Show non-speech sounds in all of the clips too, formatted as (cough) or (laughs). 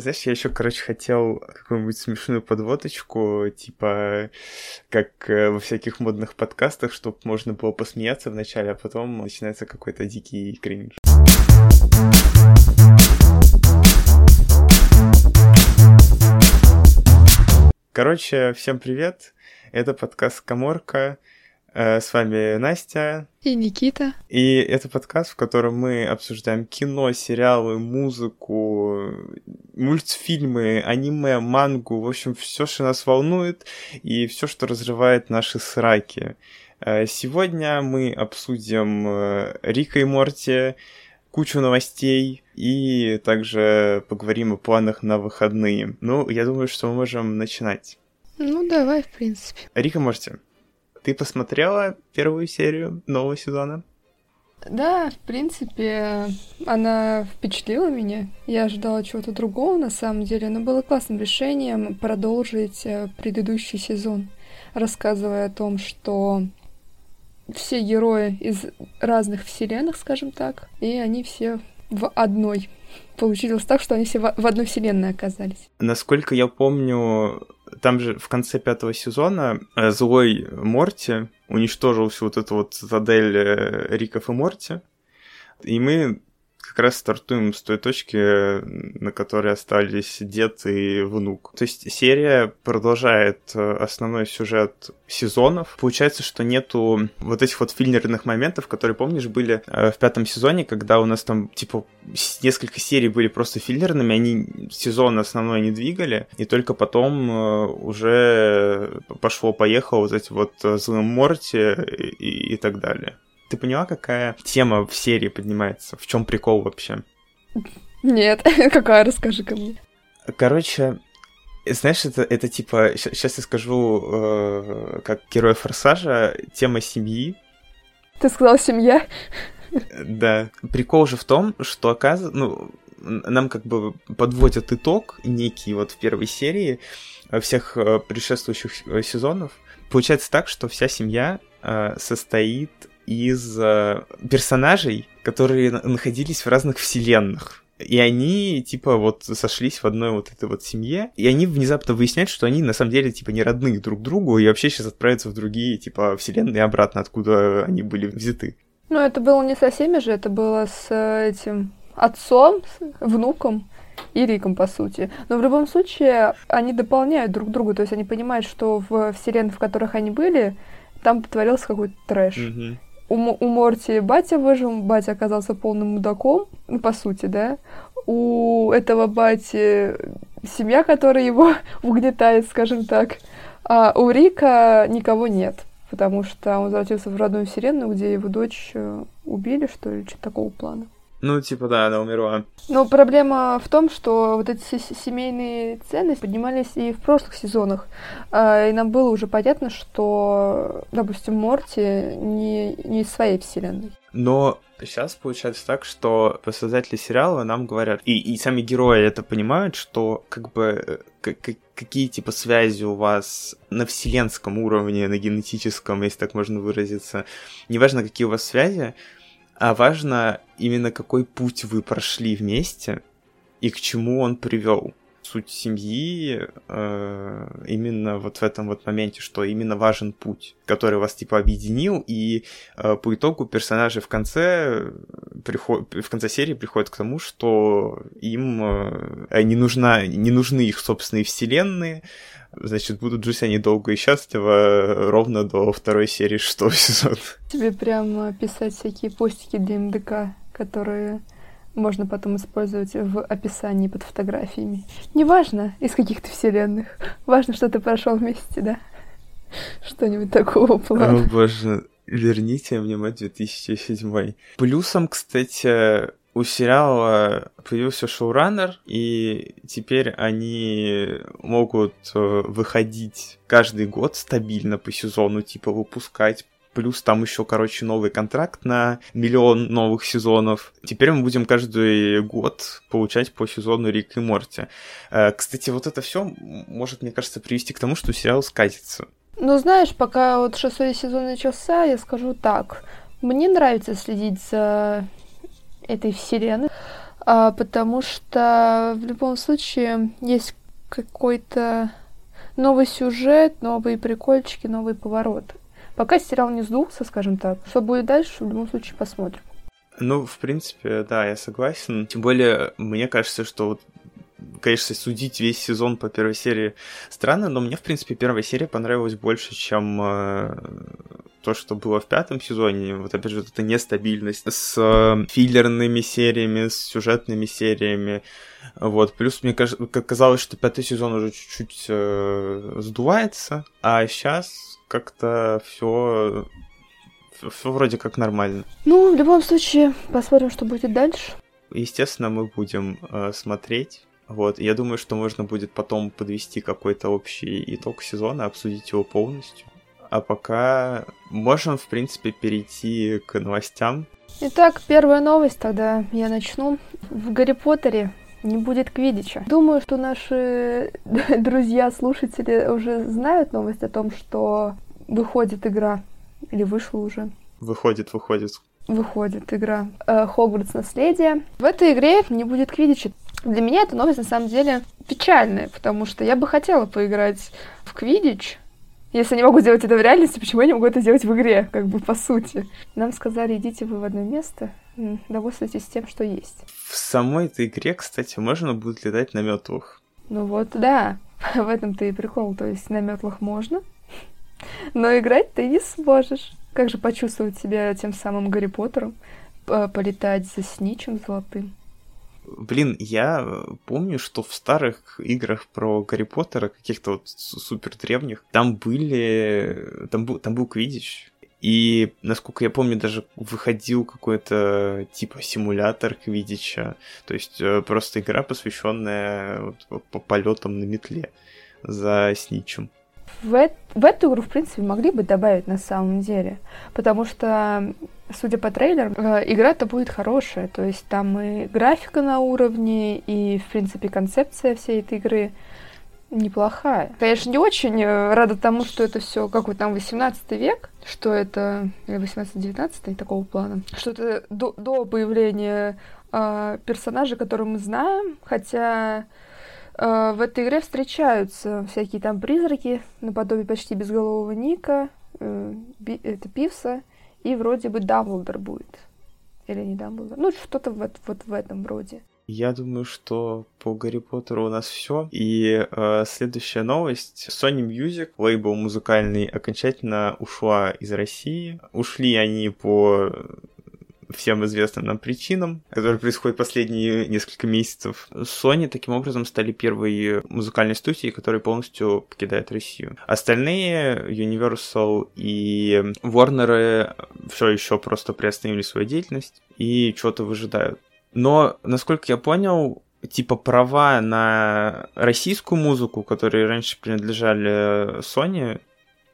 Знаешь, я еще, короче, хотел какую-нибудь смешную подводочку, типа, как э, во всяких модных подкастах, чтобы можно было посмеяться вначале, а потом начинается какой-то дикий кринж. Короче, всем привет. Это подкаст Коморка. Э, с вами Настя. И Никита. И это подкаст, в котором мы обсуждаем кино, сериалы, музыку, мультфильмы, аниме, мангу, в общем, все, что нас волнует, и все, что разрывает наши сраки. Э, сегодня мы обсудим э, Рика и Морти, кучу новостей и также поговорим о планах на выходные. Ну, я думаю, что мы можем начинать. Ну, давай, в принципе. Рика Морти, ты посмотрела первую серию нового сезона? Да, в принципе, она впечатлила меня. Я ожидала чего-то другого на самом деле, но было классным решением продолжить э, предыдущий сезон, рассказывая о том, что все герои из разных вселенных, скажем так, и они все в одной. Получилось так, что они все в одной вселенной оказались. Насколько я помню, там же в конце пятого сезона э, злой Морти уничтожил всю вот эту вот цитадель э, Риков и Морти. И мы как раз стартуем с той точки, на которой остались дед и внук. То есть серия продолжает э, основной сюжет сезонов. Получается, что нету вот этих вот филлерных моментов, которые, помнишь, были э, в пятом сезоне, когда у нас там, типа, несколько серий были просто филлерными, они сезон основной не двигали, и только потом э, уже пошло-поехало вот эти вот злым Морти и, и так далее. Ты поняла, какая тема в серии поднимается? В чем прикол вообще? Нет, (laughs) какая, расскажи ко мне. Короче, знаешь, это, это типа, сейчас я скажу, э, как герой Форсажа, тема семьи. Ты сказал семья? Да. Прикол же в том, что оказывается, ну, нам как бы подводят итог некий вот в первой серии всех э, предшествующих э, сезонов. Получается так, что вся семья э, состоит из э, персонажей, которые находились в разных вселенных. И они, типа, вот сошлись в одной вот этой вот семье, и они внезапно выясняют, что они на самом деле, типа, не родные друг другу, и вообще сейчас отправятся в другие, типа, вселенные обратно, откуда они были взяты. Ну, это было не со всеми же, это было с этим отцом, с внуком и Риком, по сути. Но в любом случае, они дополняют друг друга, то есть они понимают, что в вселенных, в которых они были, там творился какой-то трэш. Mm-hmm у, у Морти батя выжил, батя оказался полным мудаком, ну, по сути, да. У этого бати семья, которая его (laughs) угнетает, скажем так. А у Рика никого нет, потому что он возвратился в родную вселенную, где его дочь э, убили, что ли, что-то такого плана. Ну, типа, да, она умерла. Но проблема в том, что вот эти семейные ценности поднимались и в прошлых сезонах. А, и нам было уже понятно, что, допустим, Морти не, не из своей вселенной. Но сейчас получается так, что создатели сериала нам говорят, и, и сами герои это понимают, что как бы как, какие типа связи у вас на вселенском уровне, на генетическом, если так можно выразиться, неважно, какие у вас связи, а важно именно какой путь вы прошли вместе и к чему он привел. Суть семьи э, именно вот в этом вот моменте, что именно важен путь, который вас типа объединил, и э, по итогу персонажи в конце приход... в конце серии приходят к тому, что им э, не нужна не нужны их собственные вселенные, значит, будут жить они долго и счастливо ровно до второй серии шестого (laughs) сезона. Тебе прям писать всякие постики для МДК, которые можно потом использовать в описании под фотографиями. Неважно, из каких то вселенных. Важно, что ты прошел вместе, да? Что-нибудь такого плана. О, боже, верните мне мой 2007. Плюсом, кстати, у сериала появился шоураннер, и теперь они могут э, выходить каждый год стабильно по сезону, типа выпускать Плюс там еще, короче, новый контракт на миллион новых сезонов. Теперь мы будем каждый год получать по сезону Рик и Морти. Э, кстати, вот это все может, мне кажется, привести к тому, что сериал скатится. Ну, знаешь, пока вот шестой сезон начался, я скажу так. Мне нравится следить за этой вселенной. а, потому что в любом случае есть какой-то новый сюжет, новые прикольчики, новый поворот. Пока сериал не сдулся, скажем так, что будет дальше, в любом случае посмотрим. Ну, в принципе, да, я согласен. Тем более, мне кажется, что вот конечно, судить весь сезон по первой серии странно, но мне, в принципе, первая серия понравилась больше, чем э, то, что было в пятом сезоне. Вот, опять же, вот эта нестабильность с э, филлерными сериями, с сюжетными сериями. Вот, плюс мне кажется, казалось, что пятый сезон уже чуть-чуть э, сдувается, а сейчас как-то все все вроде как нормально. Ну, в любом случае, посмотрим, что будет дальше. Естественно, мы будем э, смотреть вот, я думаю, что можно будет потом подвести какой-то общий итог сезона, обсудить его полностью. А пока можем, в принципе, перейти к новостям. Итак, первая новость тогда я начну. В Гарри Поттере не будет Квидича. Думаю, что наши (laughs) друзья, слушатели уже знают новость о том, что выходит игра. Или вышла уже. Выходит, выходит. Выходит игра э, Хогвартс Наследие. В этой игре не будет Квидича. Для меня эта новость на самом деле печальная, потому что я бы хотела поиграть в Квидич. Если не могу сделать это в реальности, почему я не могу это сделать в игре, как бы по сути? Нам сказали, идите вы в одно место, довольствуйтесь тем, что есть. В самой этой игре, кстати, можно будет летать на метлах. Ну вот, да, (laughs) в этом-то и прикол. То есть на метлах можно, (laughs) но играть ты не сможешь. Как же почувствовать себя тем самым Гарри Поттером, полетать за Сничем золотым? Блин, я помню, что в старых играх про Гарри Поттера, каких-то вот супер древних, там были... Там был, там был Квидич. И, насколько я помню, даже выходил какой-то типа симулятор Квидича. То есть э, просто игра, посвященная вот, по полетам на метле за Сничем в, в эту игру, в принципе, могли бы добавить на самом деле. Потому что, судя по трейлерам, э, игра-то будет хорошая. То есть там и графика на уровне, и, в принципе, концепция всей этой игры неплохая. Конечно, не очень э, рада тому, что это все как вот там 18 век, что это 18-19 такого плана, что это до, до появления э, персонажа, который мы знаем, хотя Э, в этой игре встречаются всякие там призраки, наподобие почти безголового Ника, э, это Пивса, и вроде бы Дамблдор будет. Или не Дамблдор. Ну, что-то вот, вот в этом роде. Я думаю, что по Гарри Поттеру у нас все. И э, следующая новость. Sony Music, лейбл музыкальный, окончательно ушла из России. Ушли они по всем известным нам причинам, которые происходят последние несколько месяцев, Sony таким образом стали первой музыкальной студией, которая полностью покидает Россию. Остальные, Universal и Warner, все еще просто приостановили свою деятельность и что-то выжидают. Но, насколько я понял, типа права на российскую музыку, которые раньше принадлежали Sony,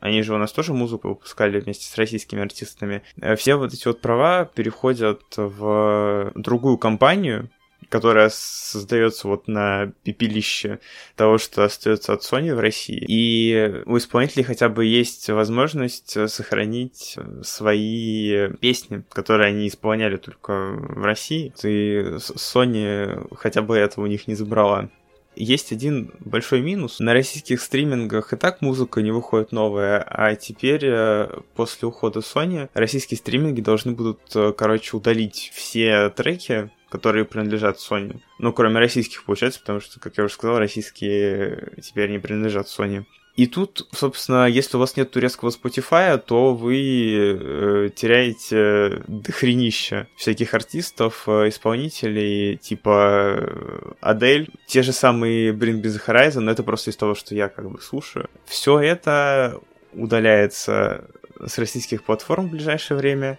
они же у нас тоже музыку выпускали вместе с российскими артистами. Э, все вот эти вот права переходят в другую компанию, которая создается вот на пепелище того, что остается от Sony в России. И у исполнителей хотя бы есть возможность сохранить свои песни, которые они исполняли только в России. И Sony хотя бы это у них не забрала есть один большой минус. На российских стримингах и так музыка не выходит новая, а теперь э, после ухода Sony российские стриминги должны будут, э, короче, удалить все треки, которые принадлежат Sony. Ну, кроме российских, получается, потому что, как я уже сказал, российские теперь не принадлежат Sony. И тут, собственно, если у вас нет турецкого Spotify, то вы э, теряете дохренища всяких артистов, э, исполнителей, типа Адель, те же самые Bring Me The Horizon, но это просто из того, что я как бы слушаю. Все это удаляется с российских платформ в ближайшее время,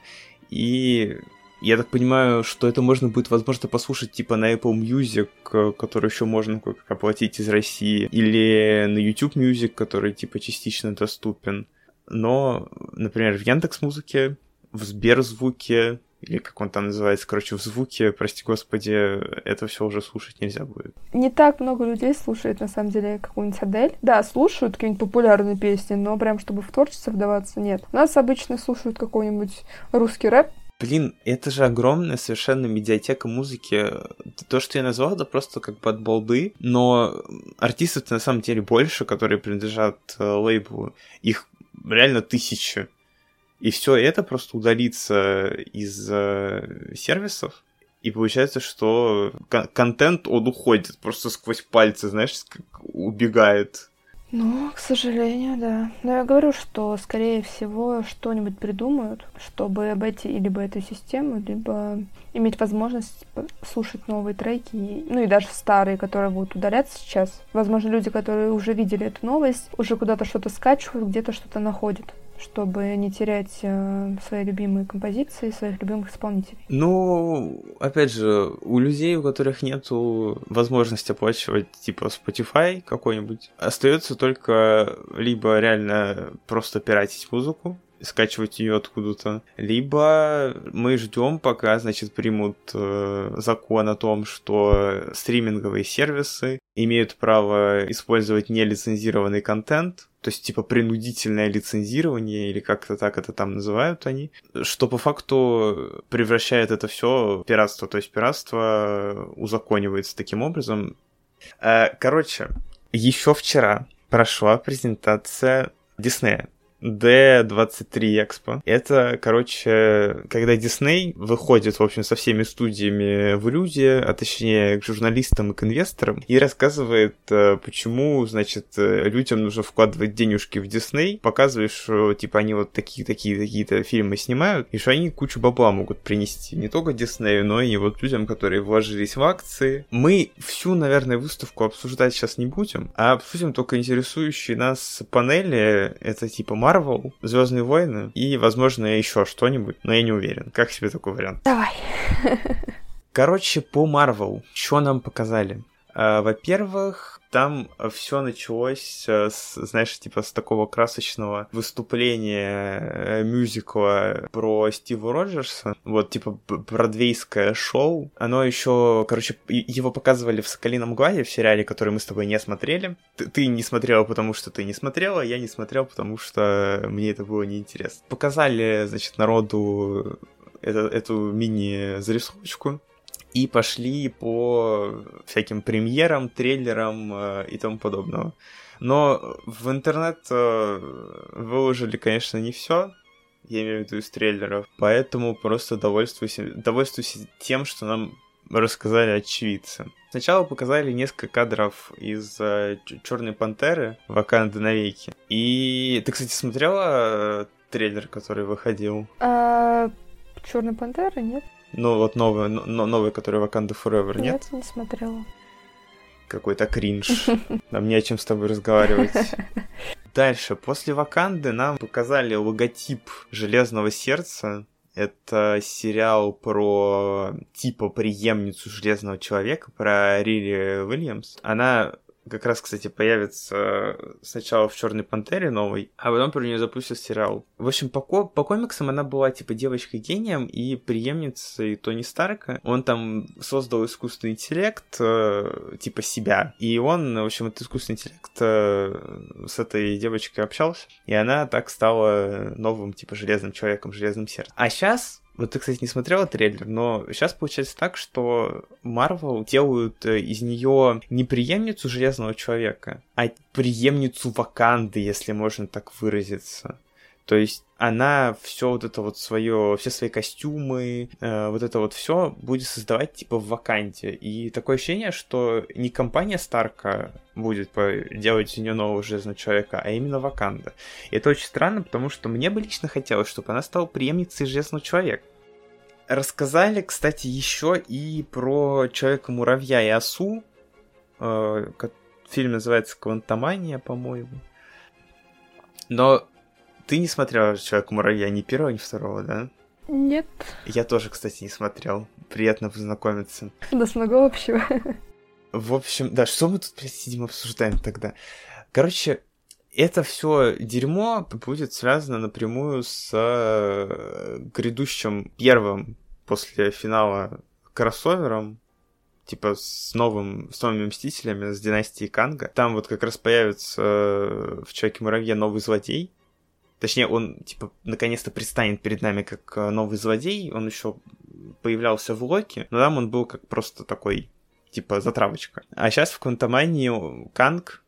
и я так понимаю, что это можно будет, возможно, послушать типа на Apple Music, э, который еще можно как оплатить из России, или на YouTube Music, который типа частично доступен. Но, например, в Яндекс Музыке, в Сберзвуке, или как он там называется, короче, в звуке, прости господи, это все уже слушать нельзя будет. Не так много людей слушает, на самом деле, какую-нибудь Адель. Да, слушают какие-нибудь популярные песни, но прям чтобы в творчество вдаваться, нет. Нас обычно слушают какой-нибудь русский рэп, Блин, это же огромная совершенно медиатека музыки. То, что я назвал, это просто как от балды, но артистов на самом деле больше, которые принадлежат э, лейблу. Их реально тысячи. И все это просто удалится из э, сервисов, и получается, что контент, он уходит просто сквозь пальцы, знаешь, убегает. Ну, к сожалению, да. Но я говорю, что, скорее всего, что-нибудь придумают, чтобы обойти либо эту систему, либо иметь возможность слушать новые треки, ну и даже старые, которые будут удаляться сейчас. Возможно, люди, которые уже видели эту новость, уже куда-то что-то скачивают, где-то что-то находят чтобы не терять э, свои любимые композиции, своих любимых исполнителей? Ну, опять же, у людей, у которых нет возможности оплачивать типа Spotify какой-нибудь, остается только либо реально просто пиратить музыку, скачивать ее откуда-то, либо мы ждем, пока, значит, примут э, закон о том, что стриминговые сервисы имеют право использовать нелицензированный контент, то есть типа принудительное лицензирование или как-то так это там называют они, что по факту превращает это все в пиратство, то есть пиратство узаконивается таким образом. Э, короче, еще вчера прошла презентация Диснея. D23 Expo. Это, короче, когда Дисней выходит, в общем, со всеми студиями в люди, а точнее к журналистам и к инвесторам, и рассказывает, э, почему, значит, э, людям нужно вкладывать денежки в Дисней, показывает, что, типа, они вот такие-такие-такие-то фильмы снимают, и что они кучу бабла могут принести не только Диснею, но и вот людям, которые вложились в акции. Мы всю, наверное, выставку обсуждать сейчас не будем, а обсудим только интересующие нас панели, это типа Марвел, Звездные войны и, возможно, еще что-нибудь, но я не уверен. Как себе такой вариант? Давай. Короче, по Марвел, что нам показали? А, во-первых, там все началось, э, с, знаешь, типа с такого красочного выступления э, мюзикла про Стива Роджерса. Вот, типа, бродвейское шоу. Оно еще, короче, его показывали в «Соколином глазе» в сериале, который мы с тобой не смотрели. Ты, ты не смотрела, потому что ты не смотрела, я не смотрел, потому что мне это было неинтересно. Показали, значит, народу это, эту мини-зарисовочку и пошли по всяким премьерам, трейлерам э, и тому подобного. Но в интернет э, выложили, конечно, не все, я имею в виду из трейлеров, поэтому просто довольствуюсь, довольствуюсь тем, что нам рассказали очевидцы. Сначала показали несколько кадров из э, Черной пантеры Ваканды навеки. И ты, кстати, смотрела трейлер, который выходил? Черной пантеры, нет? Ну, вот новый, но, новый, который Wakanda Forever, нет? Нет, не смотрела. Какой-то кринж. (laughs) Нам не о чем с тобой разговаривать. (laughs) Дальше, после Ваканды нам показали логотип Железного Сердца. Это сериал про типа преемницу Железного Человека, про Рири Уильямс. Она как раз, кстати, появится сначала в Черной Пантере новой, а потом про нее запустят сериал. В общем, по, ко- по комиксам она была типа девочкой-гением и преемницей Тони Старка. Он там создал искусственный интеллект, э, типа себя. И он, в общем, этот искусственный интеллект э, с этой девочкой общался. И она так стала новым, типа, железным человеком, железным сердцем. А сейчас вот ты, кстати, не смотрела трейлер, но сейчас получается так, что Марвел делают э, из нее не преемницу Железного Человека, а преемницу Ваканды, если можно так выразиться. То есть она все вот это вот свое, все свои костюмы, э, вот это вот все будет создавать типа в Ваканте. И такое ощущение, что не компания Старка будет делать из нее нового Железного Человека, а именно Ваканда. И это очень странно, потому что мне бы лично хотелось, чтобы она стала преемницей Железного Человека. Рассказали, кстати, еще и про Человека-муравья и осу. Э, фильм называется «Квантомания», по-моему. Но ты не смотрела Человека-муравья ни первого, ни второго, да? Нет. Я тоже, кстати, не смотрел. Приятно познакомиться. Да много общего. В общем, да, что мы тут блядь, сидим обсуждаем тогда? Короче, это все дерьмо будет связано напрямую с э, грядущим первым после финала кроссовером, типа с новым, с новыми Мстителями, с династией Канга. Там вот как раз появится э, в Человеке-муравье новый злодей, Точнее, он, типа, наконец-то предстанет перед нами как э, новый злодей. Он еще появлялся в Локи, но там он был как просто такой, типа, затравочка. А сейчас в Квантомании Канг,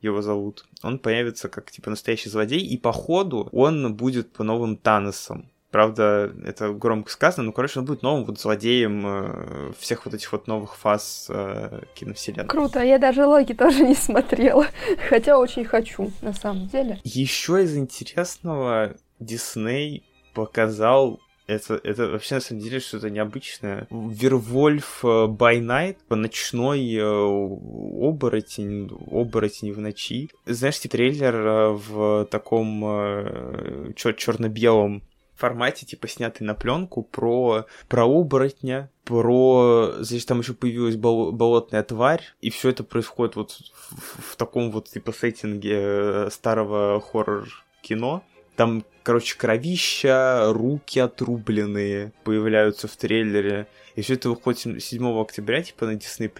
его зовут, он появится как, типа, настоящий злодей, и по ходу он будет по новым Таносом. Правда, это громко сказано, но, короче, он будет новым вот злодеем э, всех вот этих вот новых фаз э, киновселенной. Круто, я даже Локи тоже не смотрела, (laughs) хотя очень хочу, на самом деле. Еще из интересного Дисней показал это, это вообще на самом деле что-то необычное. Вервольф by Night, ночной э, оборотень, оборотень в ночи. Знаешь, типа трейлер э, в таком э, черно-белом формате, типа, снятый на пленку, про, про оборотня, про... Значит, там еще появилась бол- болотная тварь, и все это происходит вот в, в таком вот, типа, сеттинге старого хоррор-кино. Там, короче, кровища, руки отрубленные появляются в трейлере. И все это выходит 7 октября, типа, на Disney+.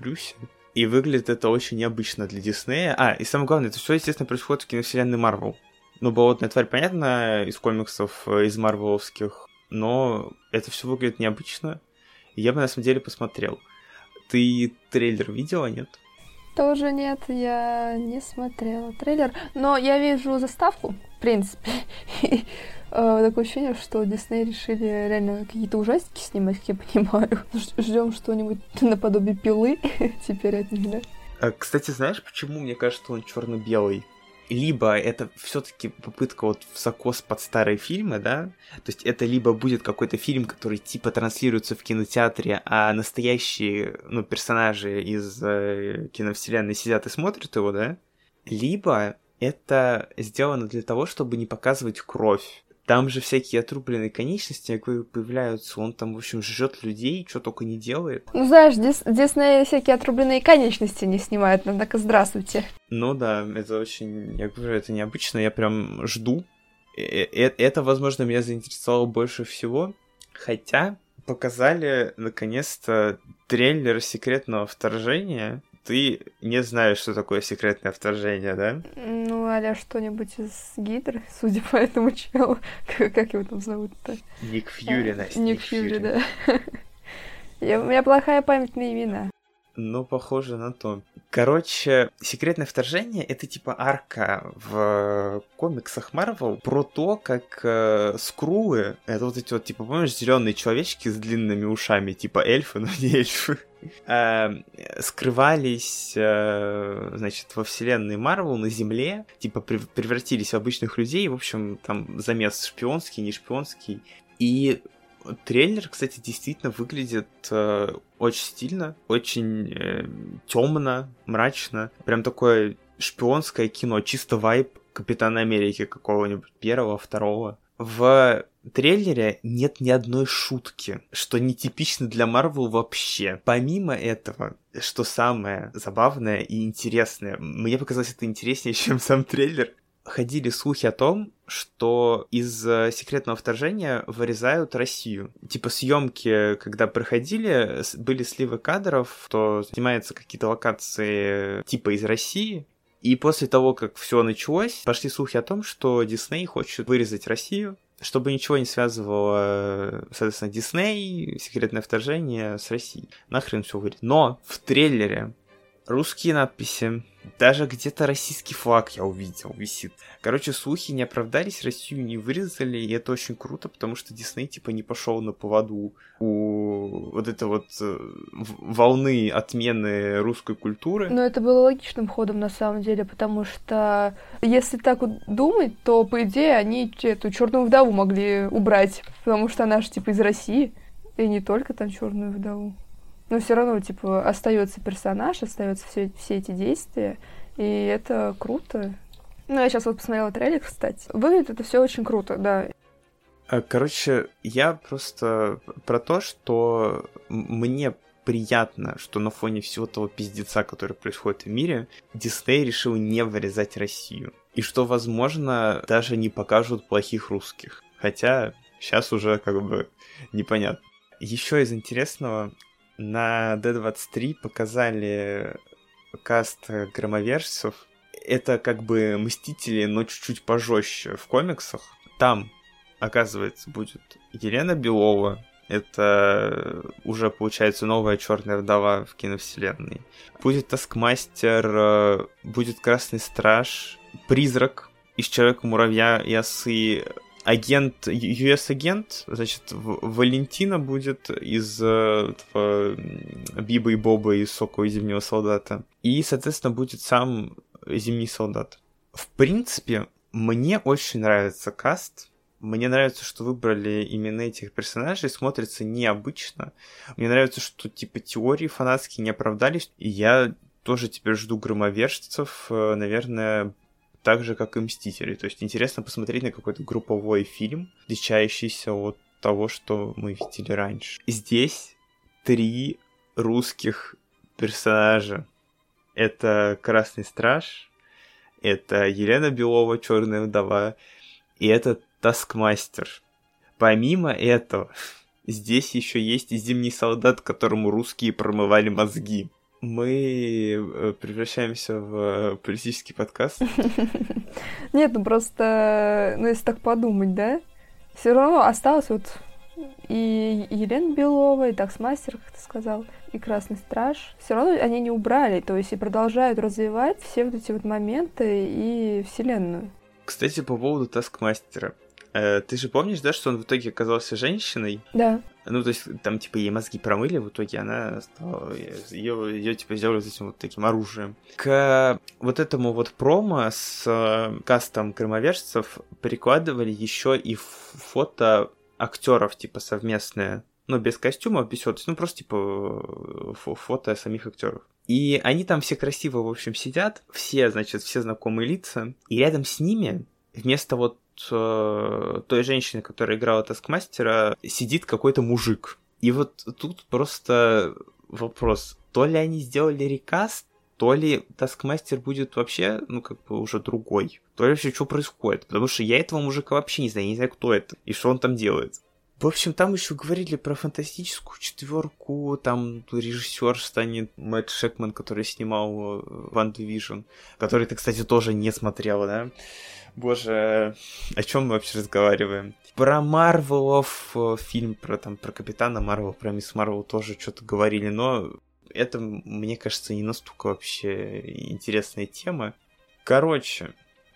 И выглядит это очень необычно для Диснея. А, и самое главное, это все, естественно, происходит в киновселенной Марвел. Ну, болотная тварь, понятно, из комиксов, э, из марвеловских, но это все выглядит необычно. Я бы на самом деле посмотрел. Ты трейлер видела, нет? Тоже нет, я не смотрела трейлер. Но я вижу заставку, в принципе. (laughs) Э, такое ощущение, что Дисней решили реально какие-то ужастики снимать, как я понимаю. (laughs) Ждем что-нибудь наподобие пилы (laughs) теперь от них, да? Кстати, знаешь, почему мне кажется, он черно-белый? Либо это все-таки попытка вот в закос под старые фильмы, да, то есть это либо будет какой-то фильм, который типа транслируется в кинотеатре, а настоящие, ну, персонажи из э, киновселенной сидят и смотрят его, да, либо это сделано для того, чтобы не показывать кровь. Там же всякие отрубленные конечности появляются, он там, в общем, жжет людей, что только не делает. Ну, знаешь, здесь, здесь на всякие отрубленные конечности не снимают, ну так и здравствуйте. Ну да, это очень, я говорю, это необычно, я прям жду. Э, э, это, возможно, меня заинтересовало больше всего, хотя показали, наконец-то, трейлер секретного вторжения, ты не знаешь, что такое секретное вторжение, да? Ну, аля что-нибудь из Гидры, судя по этому челу. как его там зовут-то? Ник Фьюри, Настя. Ник Фьюри, да. (laughs) Я, у меня плохая память на имена. Ну, похоже на то. Короче, секретное вторжение это типа арка в комиксах Марвел про то, как э, скрулы, это вот эти вот, типа, помнишь, зеленые человечки с длинными ушами, типа эльфы, но не эльфы, э, (laughs) скрывались, э, значит, во вселенной Марвел на Земле, типа, превратились в обычных людей, в общем, там замес шпионский, не шпионский, и Трейлер, кстати, действительно выглядит э, очень стильно, очень э, темно, мрачно. Прям такое шпионское кино, чисто вайп Капитана Америки какого-нибудь первого, второго. В трейлере нет ни одной шутки, что нетипично для Марвел вообще. Помимо этого, что самое забавное и интересное, мне показалось это интереснее, (laughs) чем сам трейлер, ходили слухи о том, что из э, секретного вторжения вырезают Россию. Типа съемки, когда проходили, были сливы кадров, то снимаются какие-то локации типа из России, и после того, как все началось, пошли слухи о том, что Дисней хочет вырезать Россию, чтобы ничего не связывало, соответственно, Дисней, секретное вторжение с Россией. Нахрен все вырезать. Но в трейлере русские надписи, даже где-то российский флаг я увидел, висит. Короче, слухи не оправдались, Россию не вырезали, и это очень круто, потому что Дисней, типа, не пошел на поводу у вот этой вот э, волны отмены русской культуры. Но это было логичным ходом, на самом деле, потому что, если так вот думать, то, по идее, они эту черную вдову могли убрать, потому что она же, типа, из России, и не только там черную вдову но все равно, типа, остается персонаж, остаются все, все эти действия, и это круто. Ну, я сейчас вот посмотрела трейлер, кстати. Выглядит это все очень круто, да. А, короче, я просто про то, что мне приятно, что на фоне всего того пиздеца, который происходит в мире, Дисней решил не вырезать Россию. И что, возможно, даже не покажут плохих русских. Хотя сейчас уже как бы непонятно. Еще из интересного, на D23 показали каст громоверсов. это как бы Мстители, но чуть-чуть пожестче в комиксах. Там, оказывается, будет Елена Белова, это уже, получается, новая черная вдова в киновселенной. Будет Таскмастер, э, будет Красный Страж, Призрак из Человека-муравья и Осы, агент, US-агент, значит, Валентина будет из э, этого Биба и Боба из Сока и Зимнего Солдата. И, соответственно, будет сам Зимний Солдат. В принципе, мне очень нравится каст, мне нравится, что выбрали именно этих персонажей, смотрится необычно. Мне нравится, что типа теории фанатские не оправдались. И я тоже теперь жду громовержцев, э, наверное, так же, как и Мстители. То есть интересно посмотреть на какой-то групповой фильм, отличающийся от того, что мы видели раньше. Здесь три русских персонажа. Это Красный Страж, это Елена Белова, Черная вдова, и это Таскмастер. Помимо этого, (laughs) здесь еще есть Зимний солдат, которому русские промывали мозги. Мы э, превращаемся в э, политический подкаст. (laughs) Нет, ну просто, ну если так подумать, да, все равно осталось вот и Елена Белова, и Таксмастер, как ты сказал, и Красный Страж. Все равно они не убрали, то есть и продолжают развивать все вот эти вот моменты и вселенную. Кстати, по поводу Таскмастера. Э, ты же помнишь, да, что он в итоге оказался женщиной? Да. Ну, то есть, там, типа, ей мозги промыли, в итоге она стала... Ее, ее типа, сделали этим вот таким оружием. К вот этому вот промо с э, кастом громовержцев прикладывали еще и фото актеров, типа, совместное. Ну, без костюмов, без всего. Ну, просто, типа, фото самих актеров. И они там все красиво, в общем, сидят, все, значит, все знакомые лица, и рядом с ними вместо вот э, той женщины, которая играла Таскмастера, сидит какой-то мужик. И вот тут просто вопрос, то ли они сделали рекаст, то ли Таскмастер будет вообще, ну, как бы уже другой, то ли вообще что происходит, потому что я этого мужика вообще не знаю, я не знаю, кто это и что он там делает. В общем, там еще говорили про фантастическую четверку, там режиссер станет Мэтт Шекман, который снимал Ван Division, который ты, кстати, тоже не смотрел, да? Боже, о чем мы вообще разговариваем? Про Марвелов э, фильм про там про Капитана Марвел, про Мисс Марвел тоже что-то говорили, но это, мне кажется, не настолько вообще интересная тема. Короче,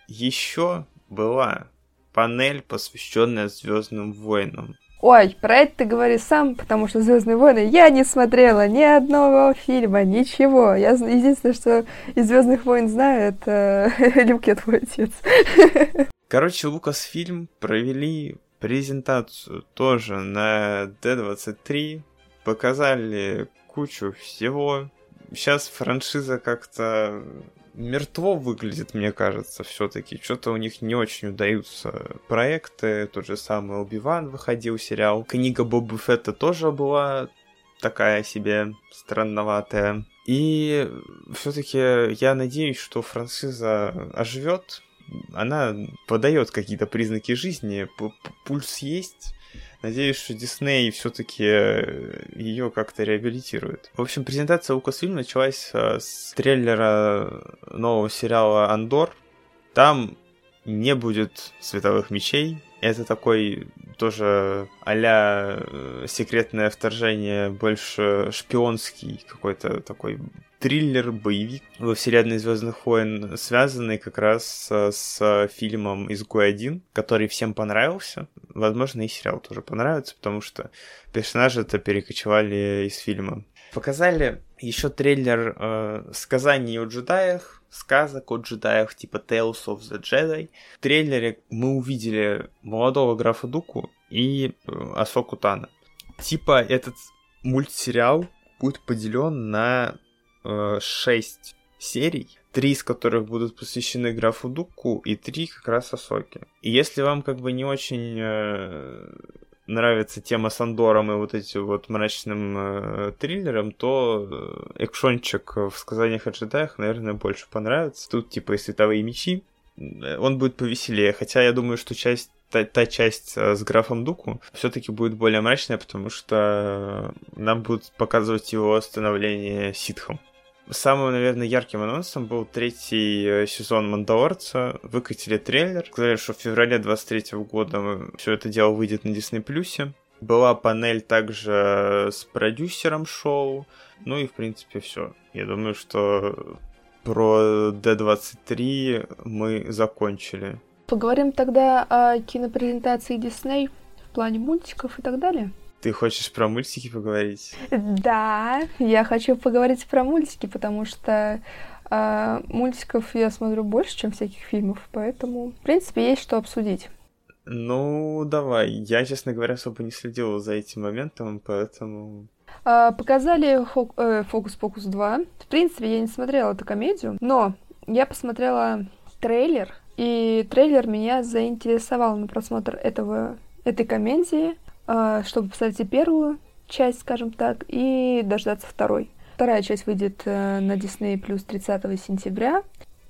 еще была панель, посвященная Звездным войнам. Ой, про это ты говори сам, потому что Звездные войны я не смотрела ни одного фильма, ничего. Я единственное, что из Звездных войн знаю, это Люк, я твой отец. (laughs) Короче, Лукасфильм провели презентацию тоже на D23, показали кучу всего. Сейчас франшиза как-то мертво выглядит, мне кажется, все-таки. Что-то у них не очень удаются проекты. Тот же самый Убиван выходил сериал. Книга Боба Фетта тоже была такая себе странноватая. И все-таки я надеюсь, что франшиза оживет. Она подает какие-то признаки жизни, пульс есть. Надеюсь, что Дисней все-таки э, ее как-то реабилитирует. В общем, презентация Lucasfilm началась э, с трейлера нового сериала Андор. Там не будет световых мечей. Это такой тоже э, секретное вторжение, больше шпионский какой-то такой триллер, боевик во вселенной Звездных войн, связанный как раз с фильмом «Изгой один», который всем понравился. Возможно, и сериал тоже понравится, потому что персонажи это перекочевали из фильма. Показали еще трейлер э, сказаний о джедаях, сказок о джедаях типа Tales of the Jedi. В трейлере мы увидели молодого графа Дуку и э, Асоку Тана. Типа этот мультсериал будет поделен на э, 6 серий, три из которых будут посвящены графу Дуку и три как раз Асоке. И если вам как бы не очень э, нравится тема с Андором и вот этим вот мрачным э, триллером, то э, экшончик в сказаниях о джедаях, наверное, больше понравится. Тут типа и световые мечи, э, он будет повеселее, хотя я думаю, что часть та, та часть э, с графом Дуку все-таки будет более мрачная, потому что нам будут показывать его становление ситхом. Самым, наверное, ярким анонсом был третий э, сезон «Мандалорца». Выкатили трейлер. Сказали, что в феврале 23 года все это дело выйдет на Disney+. Была панель также с продюсером шоу. Ну и, в принципе, все. Я думаю, что про D23 мы закончили. Поговорим тогда о кинопрезентации Disney в плане мультиков и так далее. Ты хочешь про мультики поговорить? Да, я хочу поговорить про мультики, потому что э, мультиков я смотрю больше, чем всяких фильмов, поэтому, в принципе, есть что обсудить. Ну, давай. Я, честно говоря, особо не следил за этим моментом, поэтому... Э, показали э, «Фокус-покус 2». В принципе, я не смотрела эту комедию, но я посмотрела трейлер, и трейлер меня заинтересовал на просмотр этого, этой комедии. А, чтобы посмотреть первую часть, скажем так, и дождаться второй. Вторая часть выйдет э, на Disney плюс 30 сентября.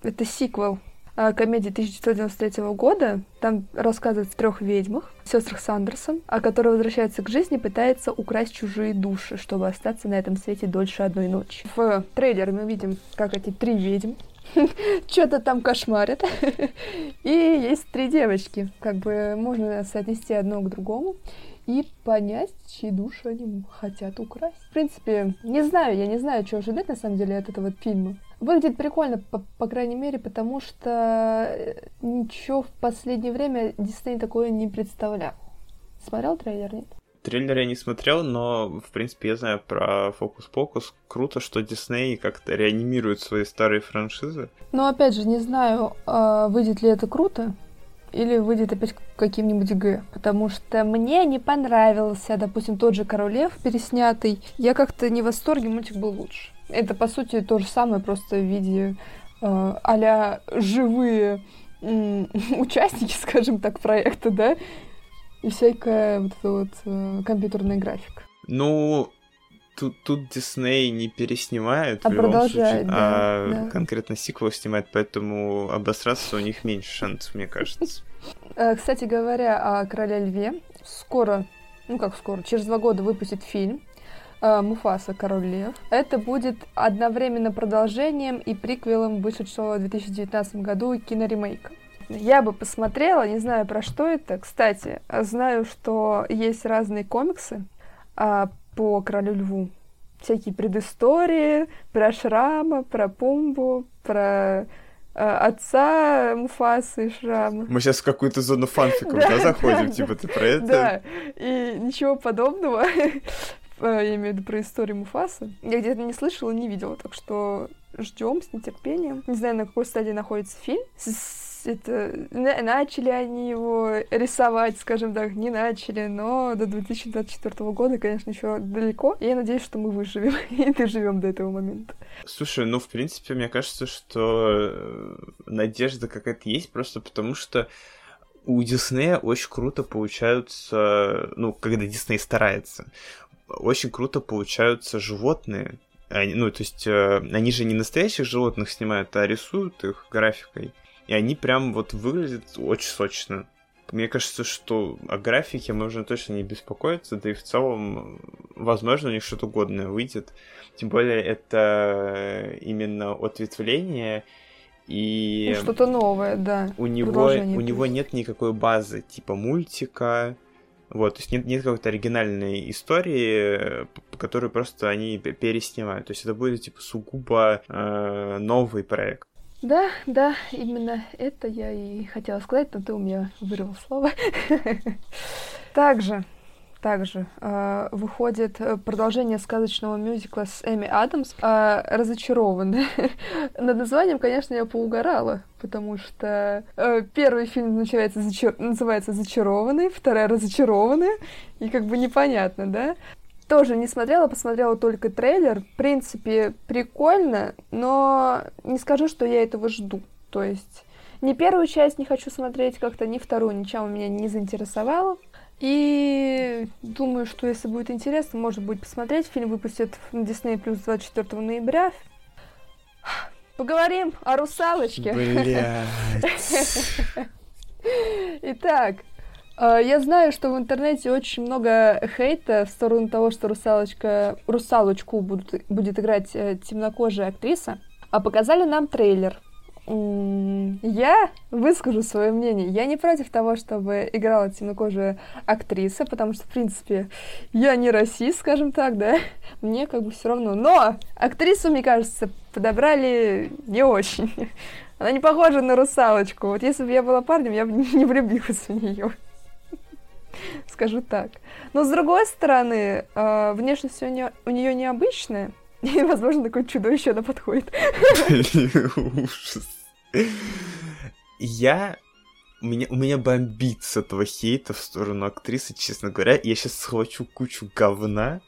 Это сиквел э, комедии 1993 года. Там рассказывают о трех ведьмах, сестрах Сандерсон, а которая возвращается к жизни, пытается украсть чужие души, чтобы остаться на этом свете дольше одной ночи. В трейлере мы видим, как эти три ведьм (laughs) что-то там кошмарят. (laughs) И есть три девочки. Как бы можно соотнести одно к другому и понять, чьи души они хотят украсть. В принципе, не знаю, я не знаю, что ожидать на самом деле от этого фильма. Выглядит прикольно, по, по крайней мере, потому что э, ничего в последнее время Дисней такое не представлял. Смотрел трейлер, нет? Трейлер я не смотрел, но, в принципе, я знаю про Фокус-Покус. Круто, что Дисней как-то реанимирует свои старые франшизы. Но, опять же, не знаю, а, выйдет ли это круто, или выйдет опять каким-нибудь Г. Потому что мне не понравился, допустим, тот же Король Лев переснятый. Я как-то не в восторге, мультик был лучше. Это, по сути, то же самое, просто в виде э, а живые э, (laughs) участники, скажем так, проекта, да, и всякая вот эта вот э, компьютерная графика. Ну, тут, тут Дисней не переснимает а в любом случае, да, а да. конкретно сиквел снимает, поэтому обосраться у них меньше шансов, мне кажется. (laughs) Э, кстати говоря, о Короле Льве, скоро, ну как скоро, через два года выпустит фильм э, Муфаса Король Лев. Это будет одновременно продолжением и приквелом вышедшего в 2019 году киноремейка. Я бы посмотрела, не знаю про что это. Кстати, знаю, что есть разные комиксы а, по Королю Льву. Всякие предыстории про Шрама, про Пумбу, про а, отца Муфасы и Шрама. Мы сейчас в какую-то зону фанфиков, да, заходим, типа ты про это? Да, и ничего подобного, (laughs) я имею в виду про историю Муфасы, я где-то не слышала, не видела, так что ждем с нетерпением. Не знаю, на какой стадии находится фильм это начали они его рисовать, скажем так, не начали, но до 2024 года, конечно, еще далеко. Я надеюсь, что мы выживем (laughs) и доживем до этого момента. Слушай, ну, в принципе, мне кажется, что э, надежда какая-то есть, просто потому что у Диснея очень круто получаются, ну, когда Дисней старается, очень круто получаются животные. Они, ну, то есть, э, они же не настоящих животных снимают, а рисуют их графикой. И они прям вот выглядят очень сочно. Мне кажется, что о графике можно точно не беспокоиться, да и в целом, возможно, у них что-то годное выйдет. Тем более, это именно ответвление, и... Ну, что-то новое, да. У него, у него нет никакой базы, типа мультика, вот, то есть нет, нет какой-то оригинальной истории, которую просто они переснимают. То есть это будет, типа, сугубо э, новый проект. Да, да, именно это я и хотела сказать, но ты у меня вырвал слово. (laughs) Также, также э, выходит продолжение сказочного мюзикла с Эми Адамс э, «Разочарованы». (laughs) Над названием, конечно, я поугорала, потому что э, первый фильм называется, зачар... называется «Зачарованный», вторая «Разочарованная», и как бы непонятно, да? Тоже не смотрела, посмотрела только трейлер. В принципе, прикольно, но не скажу, что я этого жду. То есть ни первую часть не хочу смотреть как-то, ни вторую, ничем меня не заинтересовало. И думаю, что если будет интересно, может быть, посмотреть. Фильм выпустят на Disney Plus 24 ноября. Поговорим о русалочке. Блять. (laughs) Итак, я знаю, что в интернете очень много хейта в сторону того, что русалочка, русалочку будут, будет играть э, темнокожая актриса. А показали нам трейлер. Я выскажу свое мнение. Я не против того, чтобы играла темнокожая актриса, потому что, в принципе, я не расист, скажем так, да. Мне как бы все равно. Но актрису, мне кажется, подобрали не очень. Она не похожа на русалочку. Вот если бы я была парнем, я бы (laughs) не влюбилась в нее. Скажу так. Но с другой стороны, э, внешность у нее, у нее необычная. (laughs) И, возможно, такое чудовище она подходит. Ужас. Я... У меня, у меня бомбит с этого хейта в сторону актрисы, честно говоря. Я сейчас схвачу кучу говна,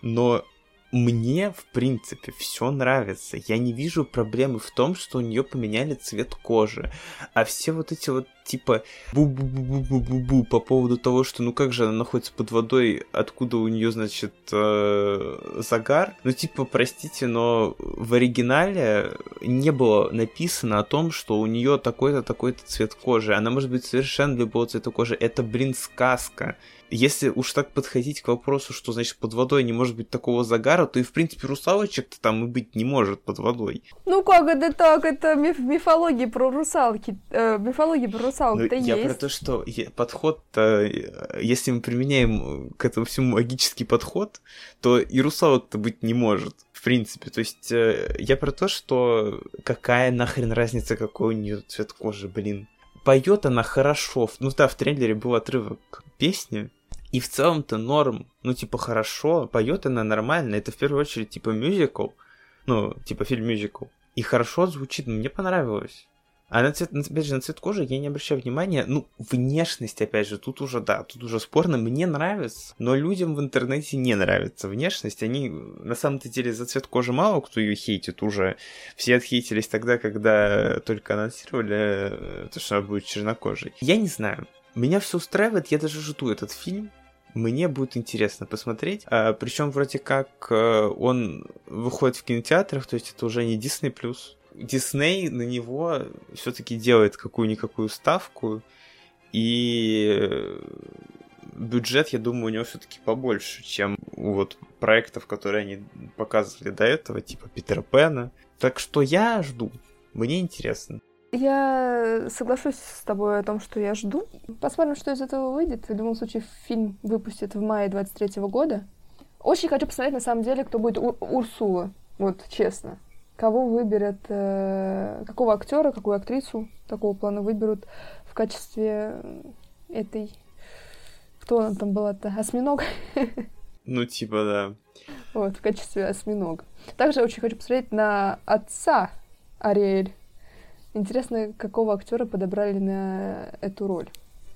но мне, в принципе, все нравится. Я не вижу проблемы в том, что у нее поменяли цвет кожи. А все вот эти вот типа бу-бу-бу-бу-бу-бу по поводу того, что ну как же она находится под водой, откуда у нее, значит, э, загар. Ну типа, простите, но в оригинале не было написано о том, что у нее такой-то, такой-то цвет кожи. Она может быть совершенно любого цвета кожи. Это, блин, сказка если уж так подходить к вопросу, что, значит, под водой не может быть такого загара, то и, в принципе, русалочек-то там и быть не может под водой. Ну как это так? Это миф мифология про русалки. Э, мифология про русалок-то ну, есть. Я про то, что подход-то, э, если мы применяем к этому всему магический подход, то и русалок-то быть не может в принципе. То есть э, я про то, что какая нахрен разница, какой у нее цвет кожи, блин. Поет она хорошо. Ну да, в трейлере был отрывок песни, и в целом-то норм, ну, типа, хорошо, поет она нормально. Это в первую очередь, типа, мюзикл. Ну, типа, фильм-мюзикл. И хорошо звучит, мне понравилось. А на цвет, опять же, на цвет кожи я не обращаю внимания. Ну, внешность, опять же, тут уже, да, тут уже спорно. Мне нравится, но людям в интернете не нравится внешность. Они, на самом-то деле, за цвет кожи мало кто ее хейтит уже. Все отхейтились тогда, когда только анонсировали, э, то, что она будет чернокожей. Я не знаю. Меня все устраивает, я даже жду этот фильм. Мне будет интересно посмотреть. А, причем вроде как э, он выходит в кинотеатрах, то есть это уже не Disney+. Дисней на него все-таки делает какую-никакую ставку, и бюджет, я думаю, у него все-таки побольше, чем вот проектов, которые они показывали до этого, типа Питера Пэна. Так что я жду. Мне интересно. Я соглашусь с тобой о том, что я жду. Посмотрим, что из этого выйдет. В любом случае, фильм выпустят в мае 23 года. Очень хочу посмотреть, на самом деле, кто будет Ур- Урсула. Вот, честно. Кого выберет, э, какого актера, какую актрису такого плана выберут в качестве этой... Кто она там была-то? Осьминог? (laughs) Ну, типа, да. Вот, в качестве осьминога. Также очень хочу посмотреть на отца Ариэль. Интересно, какого актера подобрали на эту роль.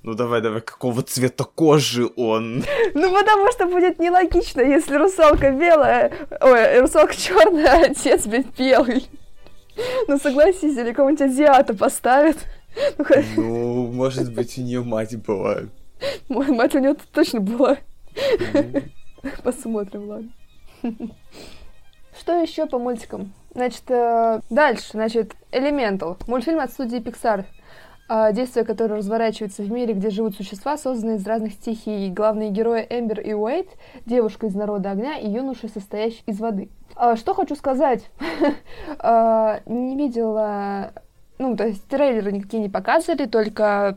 Ну давай, давай, какого цвета кожи он? (laughs) Ну потому что будет нелогично, если русалка белая, ой, русалка черная, а отец, блин, белый. Ну согласись, или кого-нибудь азиата поставят. Ну, ну, может быть, у нее мать была. Мать у нее точно была. Посмотрим, ладно. (laughs) Что еще по мультикам? Значит, э, дальше, значит, Elemental. Мультфильм от студии Pixar. Э, действие, которое разворачивается в мире, где живут существа, созданные из разных стихий. Главные герои Эмбер и Уэйт, девушка из народа огня и юноша, состоящий из воды. Э, что хочу сказать? (laughs) Не видела... Ну, то есть трейлеры никакие не показывали, только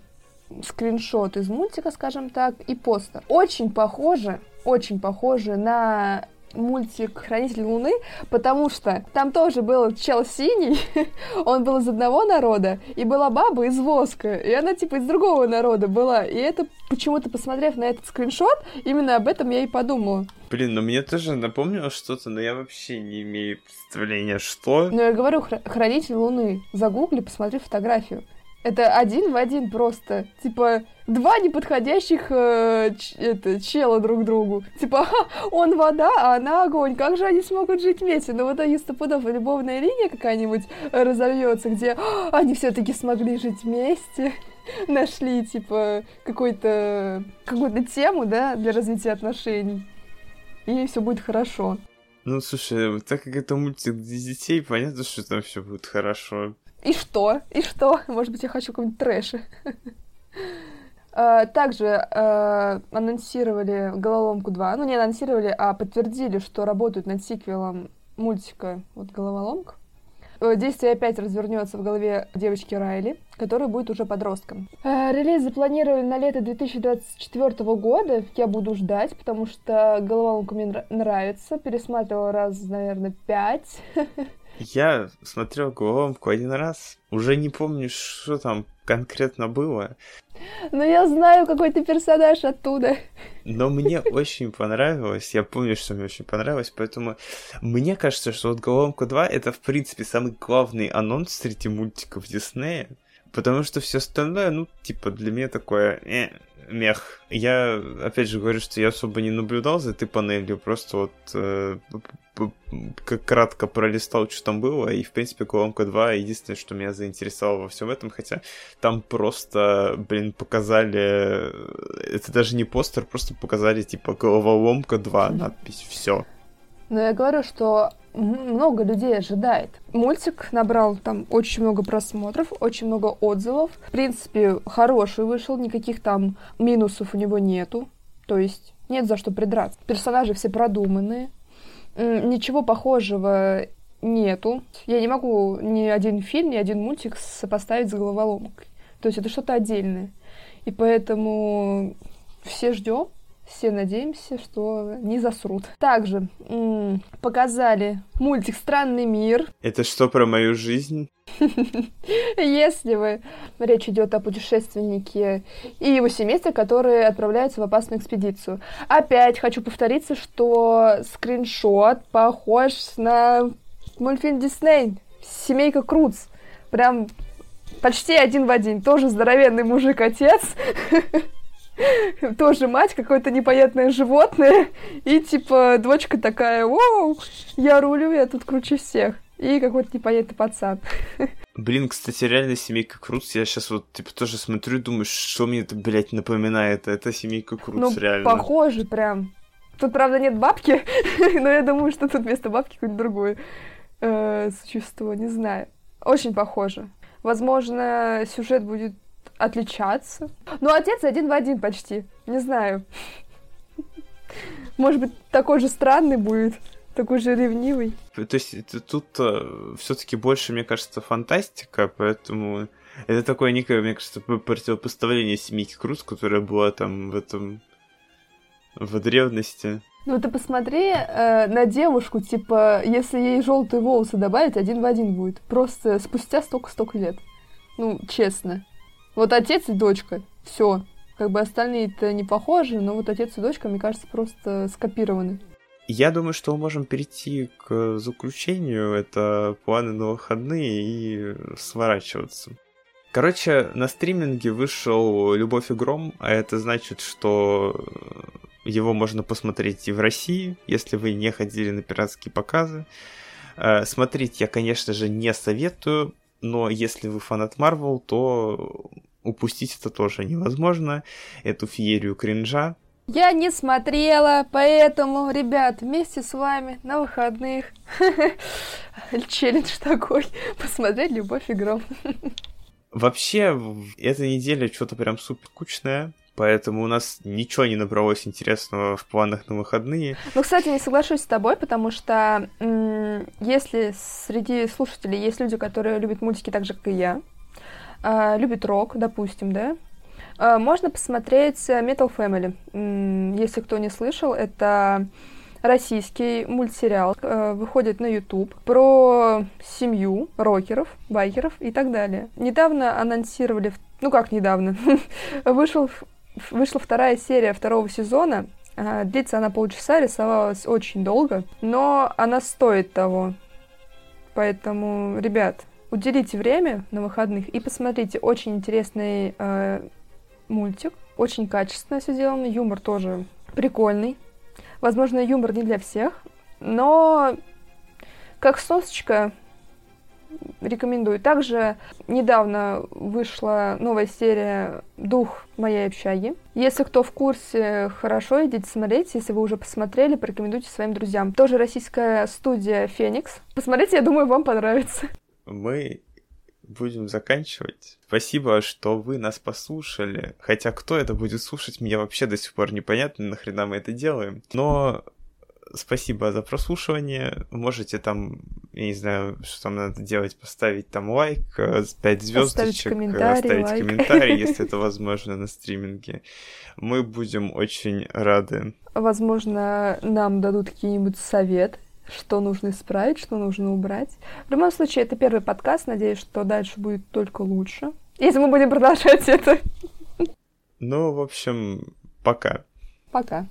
скриншот из мультика, скажем так, и постер. Очень похоже, очень похоже на мультик «Хранитель Луны», потому что там тоже был чел синий, (laughs) он был из одного народа, и была баба из воска, и она типа из другого народа была. И это почему-то, посмотрев на этот скриншот, именно об этом я и подумала. Блин, ну мне тоже напомнило что-то, но я вообще не имею представления, что. Ну я говорю, «Хранитель Луны». Загугли, посмотри фотографию. Это один в один просто. Типа, два неподходящих э, ч, это, чела друг другу. Типа, он вода, а она огонь. Как же они смогут жить вместе? Но в итоге стопудов любовная линия какая-нибудь разовьется, где они все-таки смогли жить вместе. (laughs) Нашли, типа, какой-то какую-то тему, да, для развития отношений. И все будет хорошо. Ну, слушай, так как это мультик для детей, понятно, что там все будет хорошо. И что? И что? Может быть, я хочу какой-нибудь трэша. (laughs) Э, также э, анонсировали «Головоломку 2». Ну, не анонсировали, а подтвердили, что работают над сиквелом мультика вот «Головоломка». Э, действие опять развернется в голове девочки Райли, которая будет уже подростком. Релиз запланировали на лето 2024 года. Я буду ждать, потому что головоломка мне нравится. Пересматривала раз, наверное, пять. (laughs) Я смотрел головоломку один раз. Уже не помню, что там конкретно было. Но я знаю, какой ты персонаж оттуда. Но мне очень понравилось. Я помню, что мне очень понравилось. Поэтому мне кажется, что вот «Головоломка 2» — это, в принципе, самый главный анонс среди мультиков Диснея. Потому что все остальное, ну, типа, для меня такое... Э, мех. Я, опять же, говорю, что я особо не наблюдал за этой панелью, просто вот э, кратко пролистал, что там было, и, в принципе, Коломка 2 единственное, что меня заинтересовало во всем этом, хотя там просто, блин, показали... Это даже не постер, просто показали, типа, Головоломка 2, надпись, все. Но я говорю, что много людей ожидает. Мультик набрал там очень много просмотров, очень много отзывов. В принципе, хороший вышел, никаких там минусов у него нету. То есть нет за что придраться. Персонажи все продуманные. Ничего похожего нету. Я не могу ни один фильм, ни один мультик сопоставить с головоломкой. То есть это что-то отдельное. И поэтому все ждем, все надеемся, что не засрут. Также м- показали мультик «Странный мир». Это что про мою жизнь? (laughs) Если вы... Речь идет о путешественнике и его семействе, которые отправляются в опасную экспедицию. Опять хочу повториться, что скриншот похож на мультфильм Дисней «Семейка Круц». Прям почти один в один. Тоже здоровенный мужик-отец. (laughs) (laughs) тоже мать, какое-то непонятное животное, и типа дочка такая, вау, я рулю, я тут круче всех. И какой-то непонятный пацан. (laughs) Блин, кстати, реально семейка Круц. Я сейчас вот типа тоже смотрю и думаю, что мне это, блядь, напоминает. Это семейка Круц, ну, реально. Похоже прям. Тут, правда, нет бабки, (laughs) но я думаю, что тут вместо бабки какое-нибудь другое э, существо, не знаю. Очень похоже. Возможно, сюжет будет отличаться. Ну, отец один в один почти. Не знаю. Может быть, такой же странный будет, такой же ревнивый. То есть тут э, все-таки больше, мне кажется, фантастика, поэтому это такое некое, мне кажется, противопоставление семейки Круз, которая была там в этом в древности. Ну ты посмотри э, на девушку, типа, если ей желтые волосы добавить, один в один будет. Просто спустя столько-столько лет. Ну, честно. Вот отец и дочка. Все. Как бы остальные-то не похожи, но вот отец и дочка, мне кажется, просто скопированы. Я думаю, что мы можем перейти к заключению. Это планы на выходные и сворачиваться. Короче, на стриминге вышел «Любовь и гром», а это значит, что его можно посмотреть и в России, если вы не ходили на пиратские показы. Э, смотреть я, конечно же, не советую, но если вы фанат Марвел, то упустить это тоже невозможно. Эту феерию кринжа. Я не смотрела, поэтому, ребят, вместе с вами на выходных (laughs) челлендж такой, посмотреть «Любовь и гром». (laughs) Вообще, эта неделя что-то прям супер скучная. Поэтому у нас ничего не набралось интересного в планах на выходные. Ну, кстати, не соглашусь с тобой, потому что м- если среди слушателей есть люди, которые любят мультики так же, как и я, э, любят рок, допустим, да, э, можно посмотреть Metal Family. М- если кто не слышал, это российский мультсериал, э, выходит на YouTube про семью рокеров, байкеров и так далее. Недавно анонсировали, ну как недавно, (laughs) вышел Вышла вторая серия второго сезона. А, длится она полчаса, рисовалась очень долго, но она стоит того. Поэтому, ребят, уделите время на выходных и посмотрите. Очень интересный э, мультик, очень качественно все сделано, юмор тоже прикольный. Возможно, юмор не для всех, но как сосочка рекомендую. Также недавно вышла новая серия «Дух моей общаги». Если кто в курсе, хорошо, идите смотреть. Если вы уже посмотрели, порекомендуйте своим друзьям. Тоже российская студия «Феникс». Посмотрите, я думаю, вам понравится. Мы будем заканчивать. Спасибо, что вы нас послушали. Хотя кто это будет слушать, мне вообще до сих пор непонятно, нахрена мы это делаем. Но спасибо за прослушивание. Можете там, я не знаю, что там надо делать, поставить там лайк, 5 звездочек, комментарий, оставить лайк. комментарий, если (laughs) это возможно на стриминге. Мы будем очень рады. Возможно, нам дадут какие-нибудь совет, что нужно исправить, что нужно убрать. В любом случае, это первый подкаст. Надеюсь, что дальше будет только лучше. Если мы будем продолжать это. Ну, в общем, пока. Пока.